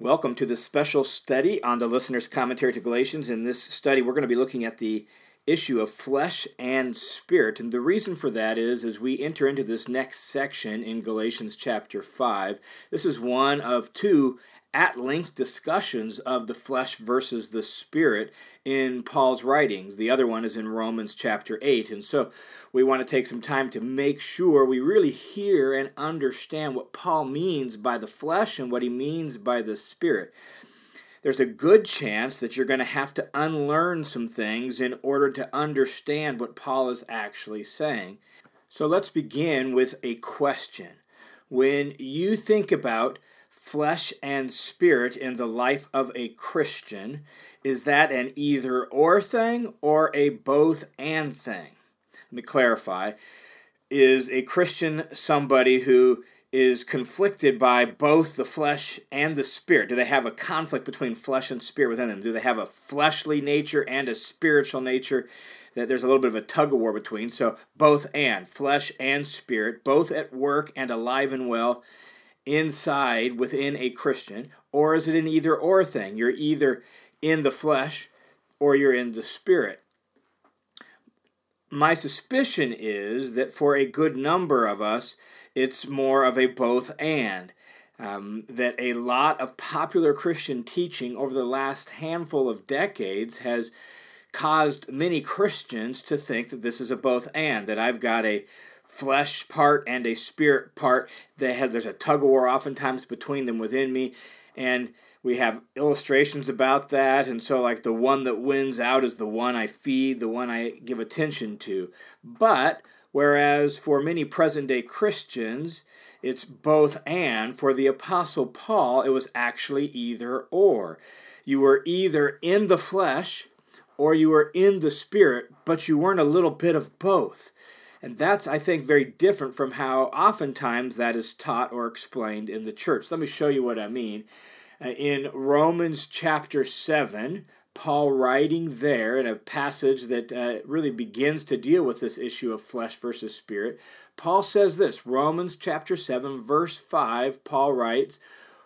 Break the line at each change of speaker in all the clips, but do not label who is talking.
Welcome to this special study on the listener's commentary to Galatians. In this study, we're going to be looking at the issue of flesh and spirit. And the reason for that is as we enter into this next section in Galatians chapter 5, this is one of two at length discussions of the flesh versus the spirit in Paul's writings. The other one is in Romans chapter 8. And so we want to take some time to make sure we really hear and understand what Paul means by the flesh and what he means by the spirit. There's a good chance that you're going to have to unlearn some things in order to understand what Paul is actually saying. So let's begin with a question. When you think about flesh and spirit in the life of a Christian, is that an either or thing or a both and thing? Let me clarify. Is a Christian somebody who is conflicted by both the flesh and the spirit? Do they have a conflict between flesh and spirit within them? Do they have a fleshly nature and a spiritual nature? That there's a little bit of a tug of war between. So, both and, flesh and spirit, both at work and alive and well inside within a Christian, or is it an either or thing? You're either in the flesh or you're in the spirit. My suspicion is that for a good number of us, it's more of a both and. Um, that a lot of popular Christian teaching over the last handful of decades has caused many Christians to think that this is a both and, that I've got a flesh part and a spirit part. Have there's a tug of war oftentimes between them within me, and we have illustrations about that. And so, like the one that wins out is the one I feed, the one I give attention to. But whereas for many present day Christians, it's both and. For the Apostle Paul, it was actually either or. You were either in the flesh or you were in the spirit, but you weren't a little bit of both. And that's, I think, very different from how oftentimes that is taught or explained in the church. Let me show you what I mean. Uh, in Romans chapter 7, Paul writing there in a passage that uh, really begins to deal with this issue of flesh versus spirit, Paul says this Romans chapter 7, verse 5, Paul writes,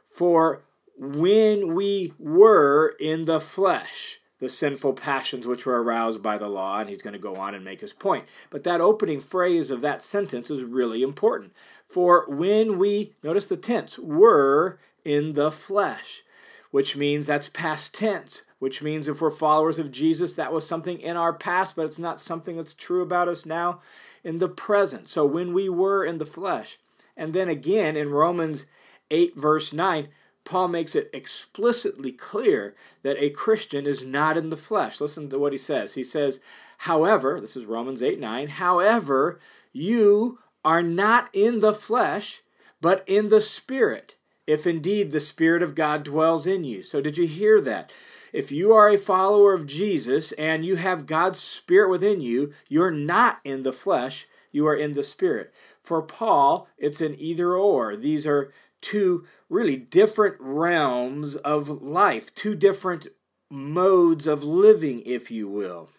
For when we were in the flesh, the sinful passions which were aroused by the law, and he's going to go on and make his point. But that opening phrase of that sentence is really important. For when we, notice the tense, were in the flesh, which means that's past tense, which means if we're followers of Jesus, that was something in our past, but it's not something that's true about us now in the present. So when we were in the flesh, and then again in Romans 8, verse 9, Paul makes it explicitly clear that a Christian is not in the flesh. Listen to what he says. He says, However, this is Romans 8 9, however, you are not in the flesh, but in the Spirit, if indeed the Spirit of God dwells in you. So, did you hear that? If you are a follower of Jesus and you have God's Spirit within you, you're not in the flesh, you are in the Spirit. For Paul, it's an either or. These are two really different realms of life, two different modes of living, if you will.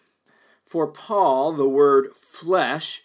For Paul, the word flesh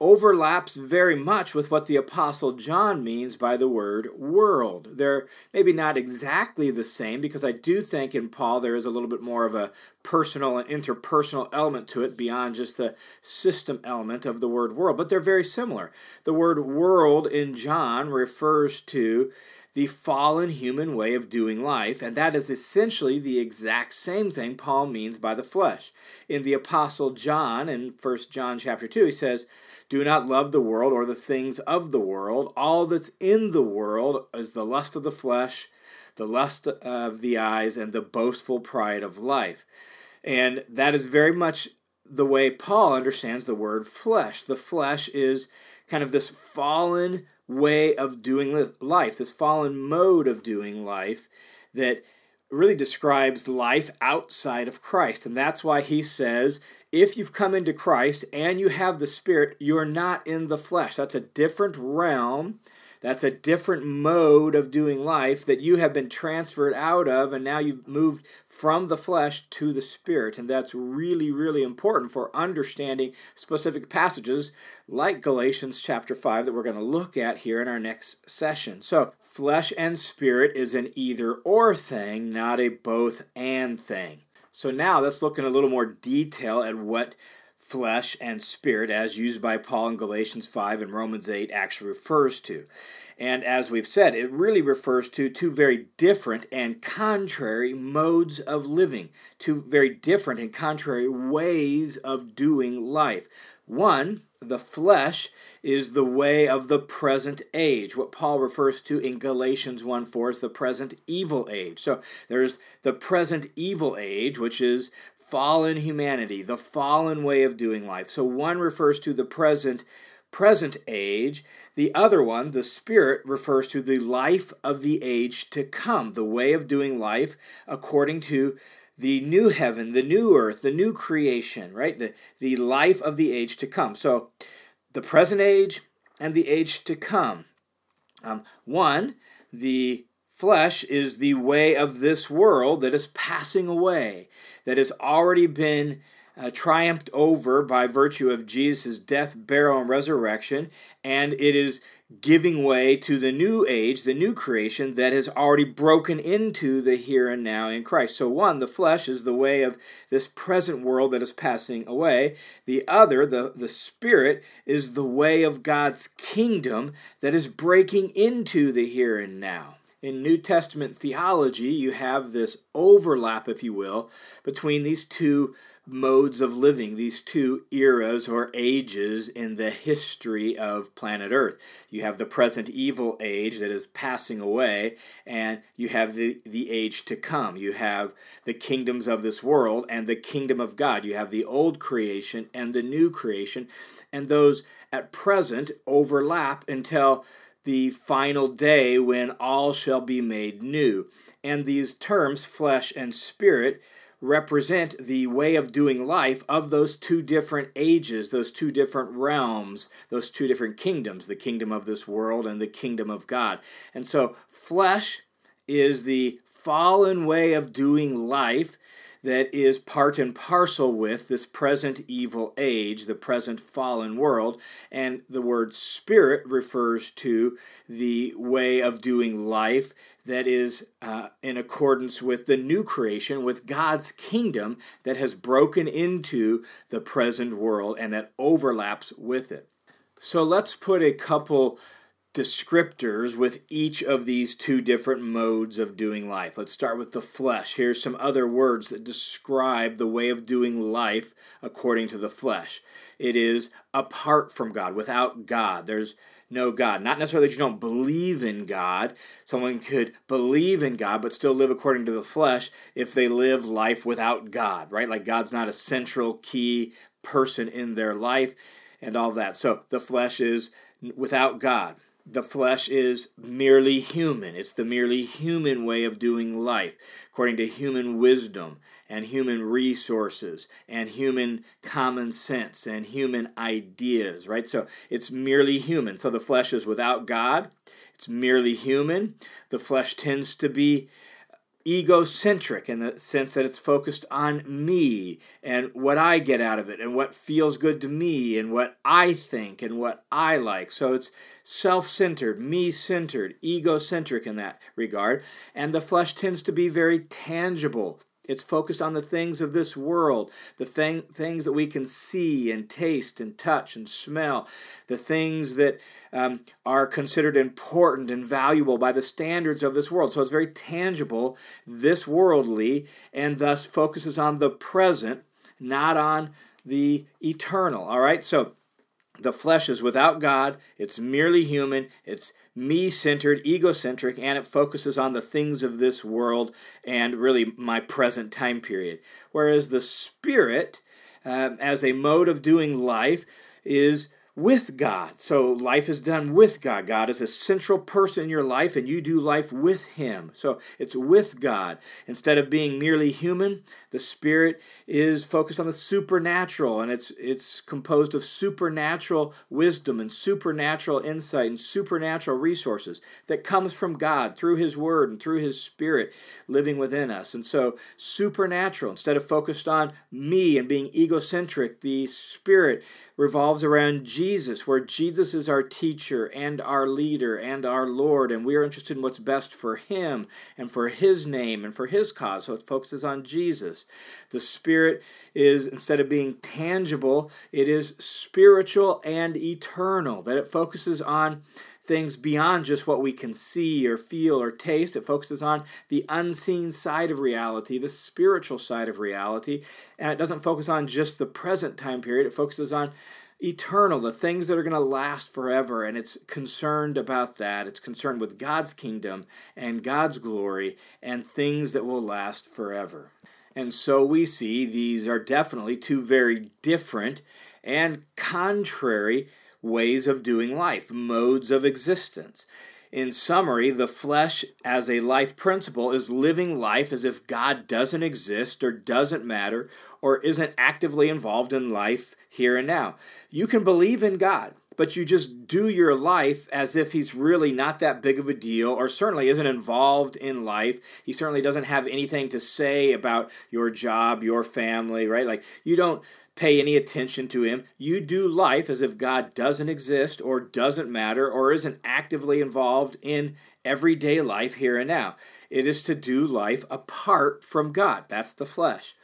overlaps very much with what the Apostle John means by the word world. They're maybe not exactly the same because I do think in Paul there is a little bit more of a personal and interpersonal element to it beyond just the system element of the word world, but they're very similar. The word world in John refers to the fallen human way of doing life, and that is essentially the exact same thing Paul means by the flesh. In the apostle John in 1 John chapter 2 he says, "Do not love the world or the things of the world. All that's in the world is the lust of the flesh, the lust of the eyes, and the boastful pride of life." And that is very much the way Paul understands the word flesh. The flesh is kind of this fallen way of doing life, this fallen mode of doing life that really describes life outside of Christ. And that's why he says, if you've come into Christ and you have the Spirit, you're not in the flesh. That's a different realm That's a different mode of doing life that you have been transferred out of, and now you've moved from the flesh to the spirit. And that's really, really important for understanding specific passages like Galatians chapter 5 that we're going to look at here in our next session. So, flesh and spirit is an either or thing, not a both and thing. So, now let's look in a little more detail at what flesh and spirit, as used by Paul in Galatians 5 and Romans 8, actually refers to. And as we've said, it really refers to two very different and contrary modes of living, two very different and contrary ways of doing life. One, the flesh, is the way of the present age. What Paul refers to in Galatians 1 4 is the present evil age. So there's the present evil age, which is fallen humanity, the fallen way of doing life. So one refers to the present present age, the other one, the spirit, refers to the life of the age to come, the way of doing life according to the new heaven, the new earth, the new creation, right? The the life of the age to come. So the present age and the age to come. Um, one, the flesh is the way of this world that is passing away, that has already been uh, triumphed over by virtue of Jesus' death, burial, and resurrection, and it is giving way to the new age, the new creation that has already broken into the here and now in Christ. So, one, the flesh is the way of this present world that is passing away. The other, the, the spirit, is the way of God's kingdom that is breaking into the here and now in New Testament theology, you have this overlap, if you will, between these two modes of living, these two eras or ages in the history of planet Earth. You have the present evil age that is passing away, and you have the, the age to come. You have the kingdoms of this world and the kingdom of God. You have the old creation and the new creation, and those at present overlap until the final day when all shall be made new. And these terms, flesh and spirit, represent the way of doing life of those two different ages, those two different realms, those two different kingdoms, the kingdom of this world and the kingdom of God. And so, flesh is the fallen way of doing life that is part and parcel with this present evil age, the present fallen world. And the word spirit refers to the way of doing life that is uh, in accordance with the new creation, with God's kingdom that has broken into the present world and that overlaps with it. So let's put a couple descriptors with each of these two different modes of doing life. Let's start with the flesh. Here's some other words that describe the way of doing life according to the flesh. It is apart from God, without God. There's no God. Not necessarily that you don't believe in God. Someone could believe in God but still live according to the flesh if they live life without God, right? Like God's not a central key person in their life and all that. So the flesh is without God the flesh is merely human. It's the merely human way of doing life, according to human wisdom and human resources and human common sense and human ideas, right? So it's merely human. So the flesh is without God, it's merely human. The flesh tends to be egocentric in the sense that it's focused on me and what I get out of it and what feels good to me and what I think and what I like. So it's self centered, me centered, egocentric in that regard. And the flesh tends to be very tangible. It's focused on the things of this world, the thing, things that we can see and taste and touch and smell, the things that um, are considered important and valuable by the standards of this world. So it's very tangible, this worldly, and thus focuses on the present, not on the eternal. All right? So the flesh is without God, it's merely human, it's me centered, egocentric, and it focuses on the things of this world and really my present time period. Whereas the spirit, um, as a mode of doing life, is with God. So life is done with God. God is a central person in your life, and you do life with Him. So it's with God. Instead of being merely human, the Spirit is focused on the supernatural, and it's it's composed of supernatural wisdom and supernatural insight and supernatural resources that comes from God through His Word and through His Spirit living within us. And so supernatural, instead of focused on me and being egocentric, the Spirit revolves around Jesus, where Jesus is our teacher and our leader and our Lord, and we are interested in what's best for Him and for His name and for His cause. So it focuses on Jesus. The Spirit is, instead of being tangible, it is spiritual and eternal, that it focuses on things beyond just what we can see or feel or taste. It focuses on the unseen side of reality, the spiritual side of reality, and it doesn't focus on just the present time period. It focuses on eternal, the things that are going to last forever, and it's concerned about that. It's concerned with God's kingdom and God's glory and things that will last forever. And so we see these are definitely two very different and contrary ways of doing life, modes of existence. In summary, the flesh as a life principle is living life as if God doesn't exist or doesn't matter or isn't actively involved in life here and now. You can believe in God but you just do your life as if he's really not that big of a deal or certainly isn't involved in life. He certainly doesn't have anything to say about your job, your family, right? Like you don't pay any attention to him. You do life as if God doesn't exist or doesn't matter or isn't actively involved in everyday life here and now. It is to do life apart from God. That's the flesh.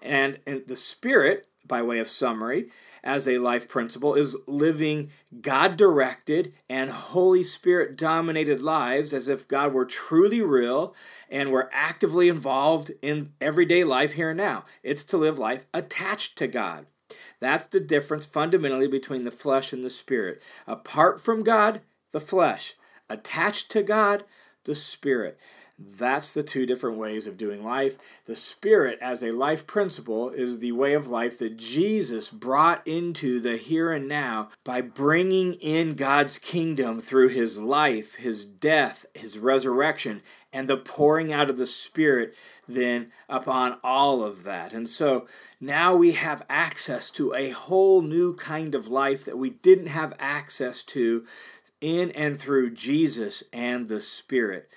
And, and the spirit, by way of summary, as a life principle is living God directed and Holy Spirit dominated lives as if God were truly real and were actively involved in everyday life here and now. It's to live life attached to God. That's the difference fundamentally between the flesh and the spirit. Apart from God, the flesh. Attached to God, the spirit. That's the two different ways of doing life. The Spirit, as a life principle, is the way of life that Jesus brought into the here and now by bringing in God's kingdom through his life, his death, his resurrection, and the pouring out of the Spirit then upon all of that. And so now we have access to a whole new kind of life that we didn't have access to in and through Jesus and the Spirit.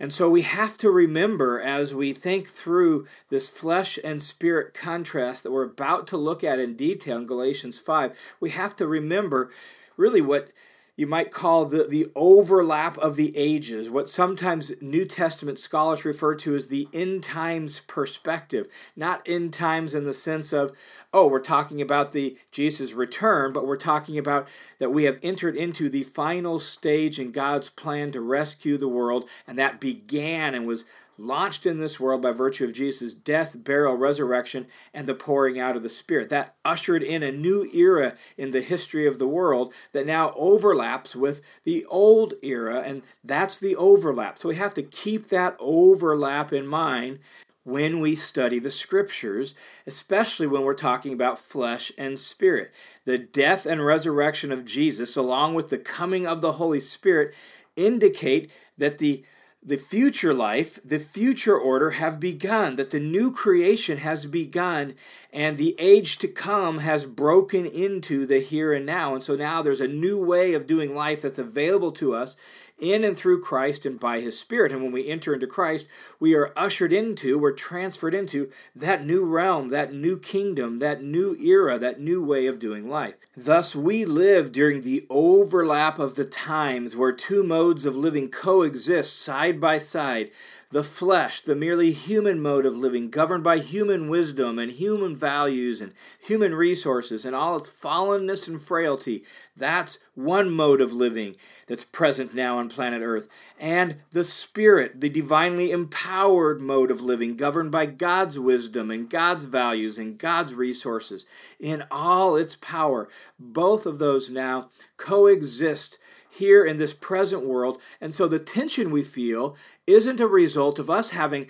And so we have to remember as we think through this flesh and spirit contrast that we're about to look at in detail in Galatians 5, we have to remember really what you might call the, the overlap of the ages, what sometimes New Testament scholars refer to as the end times perspective. Not end times in the sense of, oh, we're talking about the Jesus return, but we're talking about that we have entered into the final stage in God's plan to rescue the world, and that began and was launched in this world by virtue of Jesus' death, burial, resurrection, and the pouring out of the Spirit. That ushered in a new era in the history of the world that now overlaps with the old era, and that's the overlap. So we have to keep that overlap in mind when we study the scriptures, especially when we're talking about flesh and spirit. The death and resurrection of Jesus, along with the coming of the Holy Spirit, indicate that the the future life, the future order have begun, that the new creation has begun, and the age to come has broken into the here and now. And so now there's a new way of doing life that's available to us in and through Christ and by His Spirit. And when we enter into Christ, we are ushered into, we're transferred into that new realm, that new kingdom, that new era, that new way of doing life. Thus, we live during the overlap of the times where two modes of living coexist side by side the flesh, the merely human mode of living, governed by human wisdom and human values and human resources and all its fallenness and frailty, that's one mode of living that's present now on planet Earth. And the spirit, the divinely empowered mode of living, governed by God's wisdom and God's values and God's resources in all its power. Both of those now coexist here in this present world. And so the tension we feel isn't a result of us having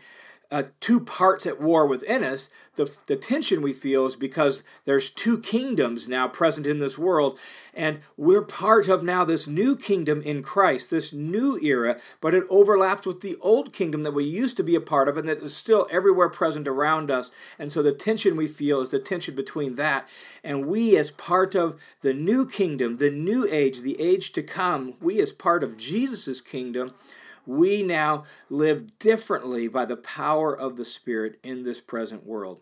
uh, two parts at war within us. The, the tension we feel is because there's two kingdoms now present in this world, and we're part of now this new kingdom in Christ, this new era, but it overlaps with the old kingdom that we used to be a part of and that is still everywhere present around us. And so the tension we feel is the tension between that and we, as part of the new kingdom, the new age, the age to come, we, as part of Jesus' kingdom, we now live differently by the power of the Spirit in this present world.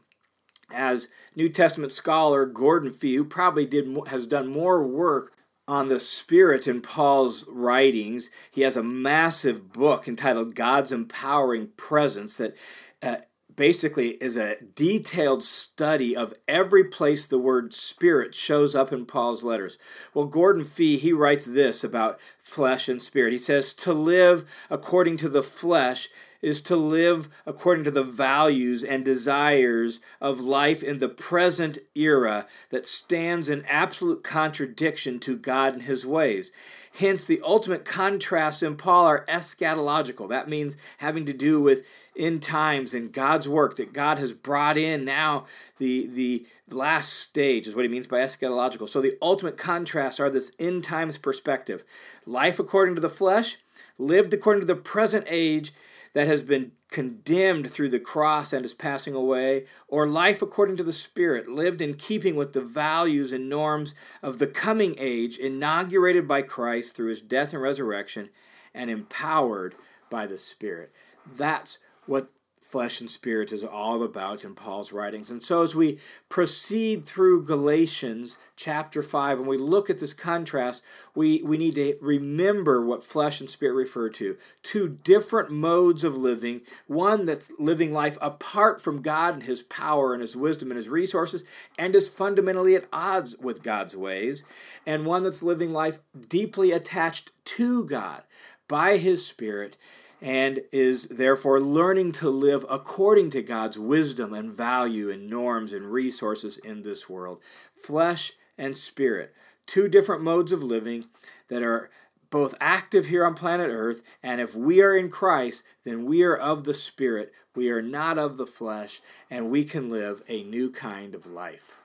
As New Testament scholar Gordon Fee, who probably did has done more work on the Spirit in Paul's writings, he has a massive book entitled God's Empowering Presence that uh, basically is a detailed study of every place the word spirit shows up in Paul's letters. Well, Gordon Fee, he writes this about flesh and spirit. He says, To live according to the flesh is to live according to the values and desires of life in the present era that stands in absolute contradiction to God and His ways. Hence, the ultimate contrasts in Paul are eschatological. That means having to do with end times and God's work that God has brought in now. The, the last stage is what he means by eschatological. So, the ultimate contrasts are this end times perspective life according to the flesh, lived according to the present age that has been condemned through the cross and is passing away, or life according to the Spirit, lived in keeping with the values and norms of the coming age, inaugurated by Christ through his death and resurrection, and empowered by the Spirit. That's what flesh and spirit is all about in Paul's writings. And so, as we proceed through Galatians chapter 5 and we look at this contrast, we, we need to remember what flesh and spirit refer to. Two different modes of living one that's living life apart from God and His power and His wisdom and His resources, and is fundamentally at odds with God's ways, and one that's living life deeply attached to God by His Spirit and is therefore learning to live according to God's wisdom and value and norms and resources in this world. Flesh and spirit, two different modes of living that are both active here on planet Earth, and if we are in Christ, then we are of the Spirit, we are not of the flesh, and we can live a new kind of life.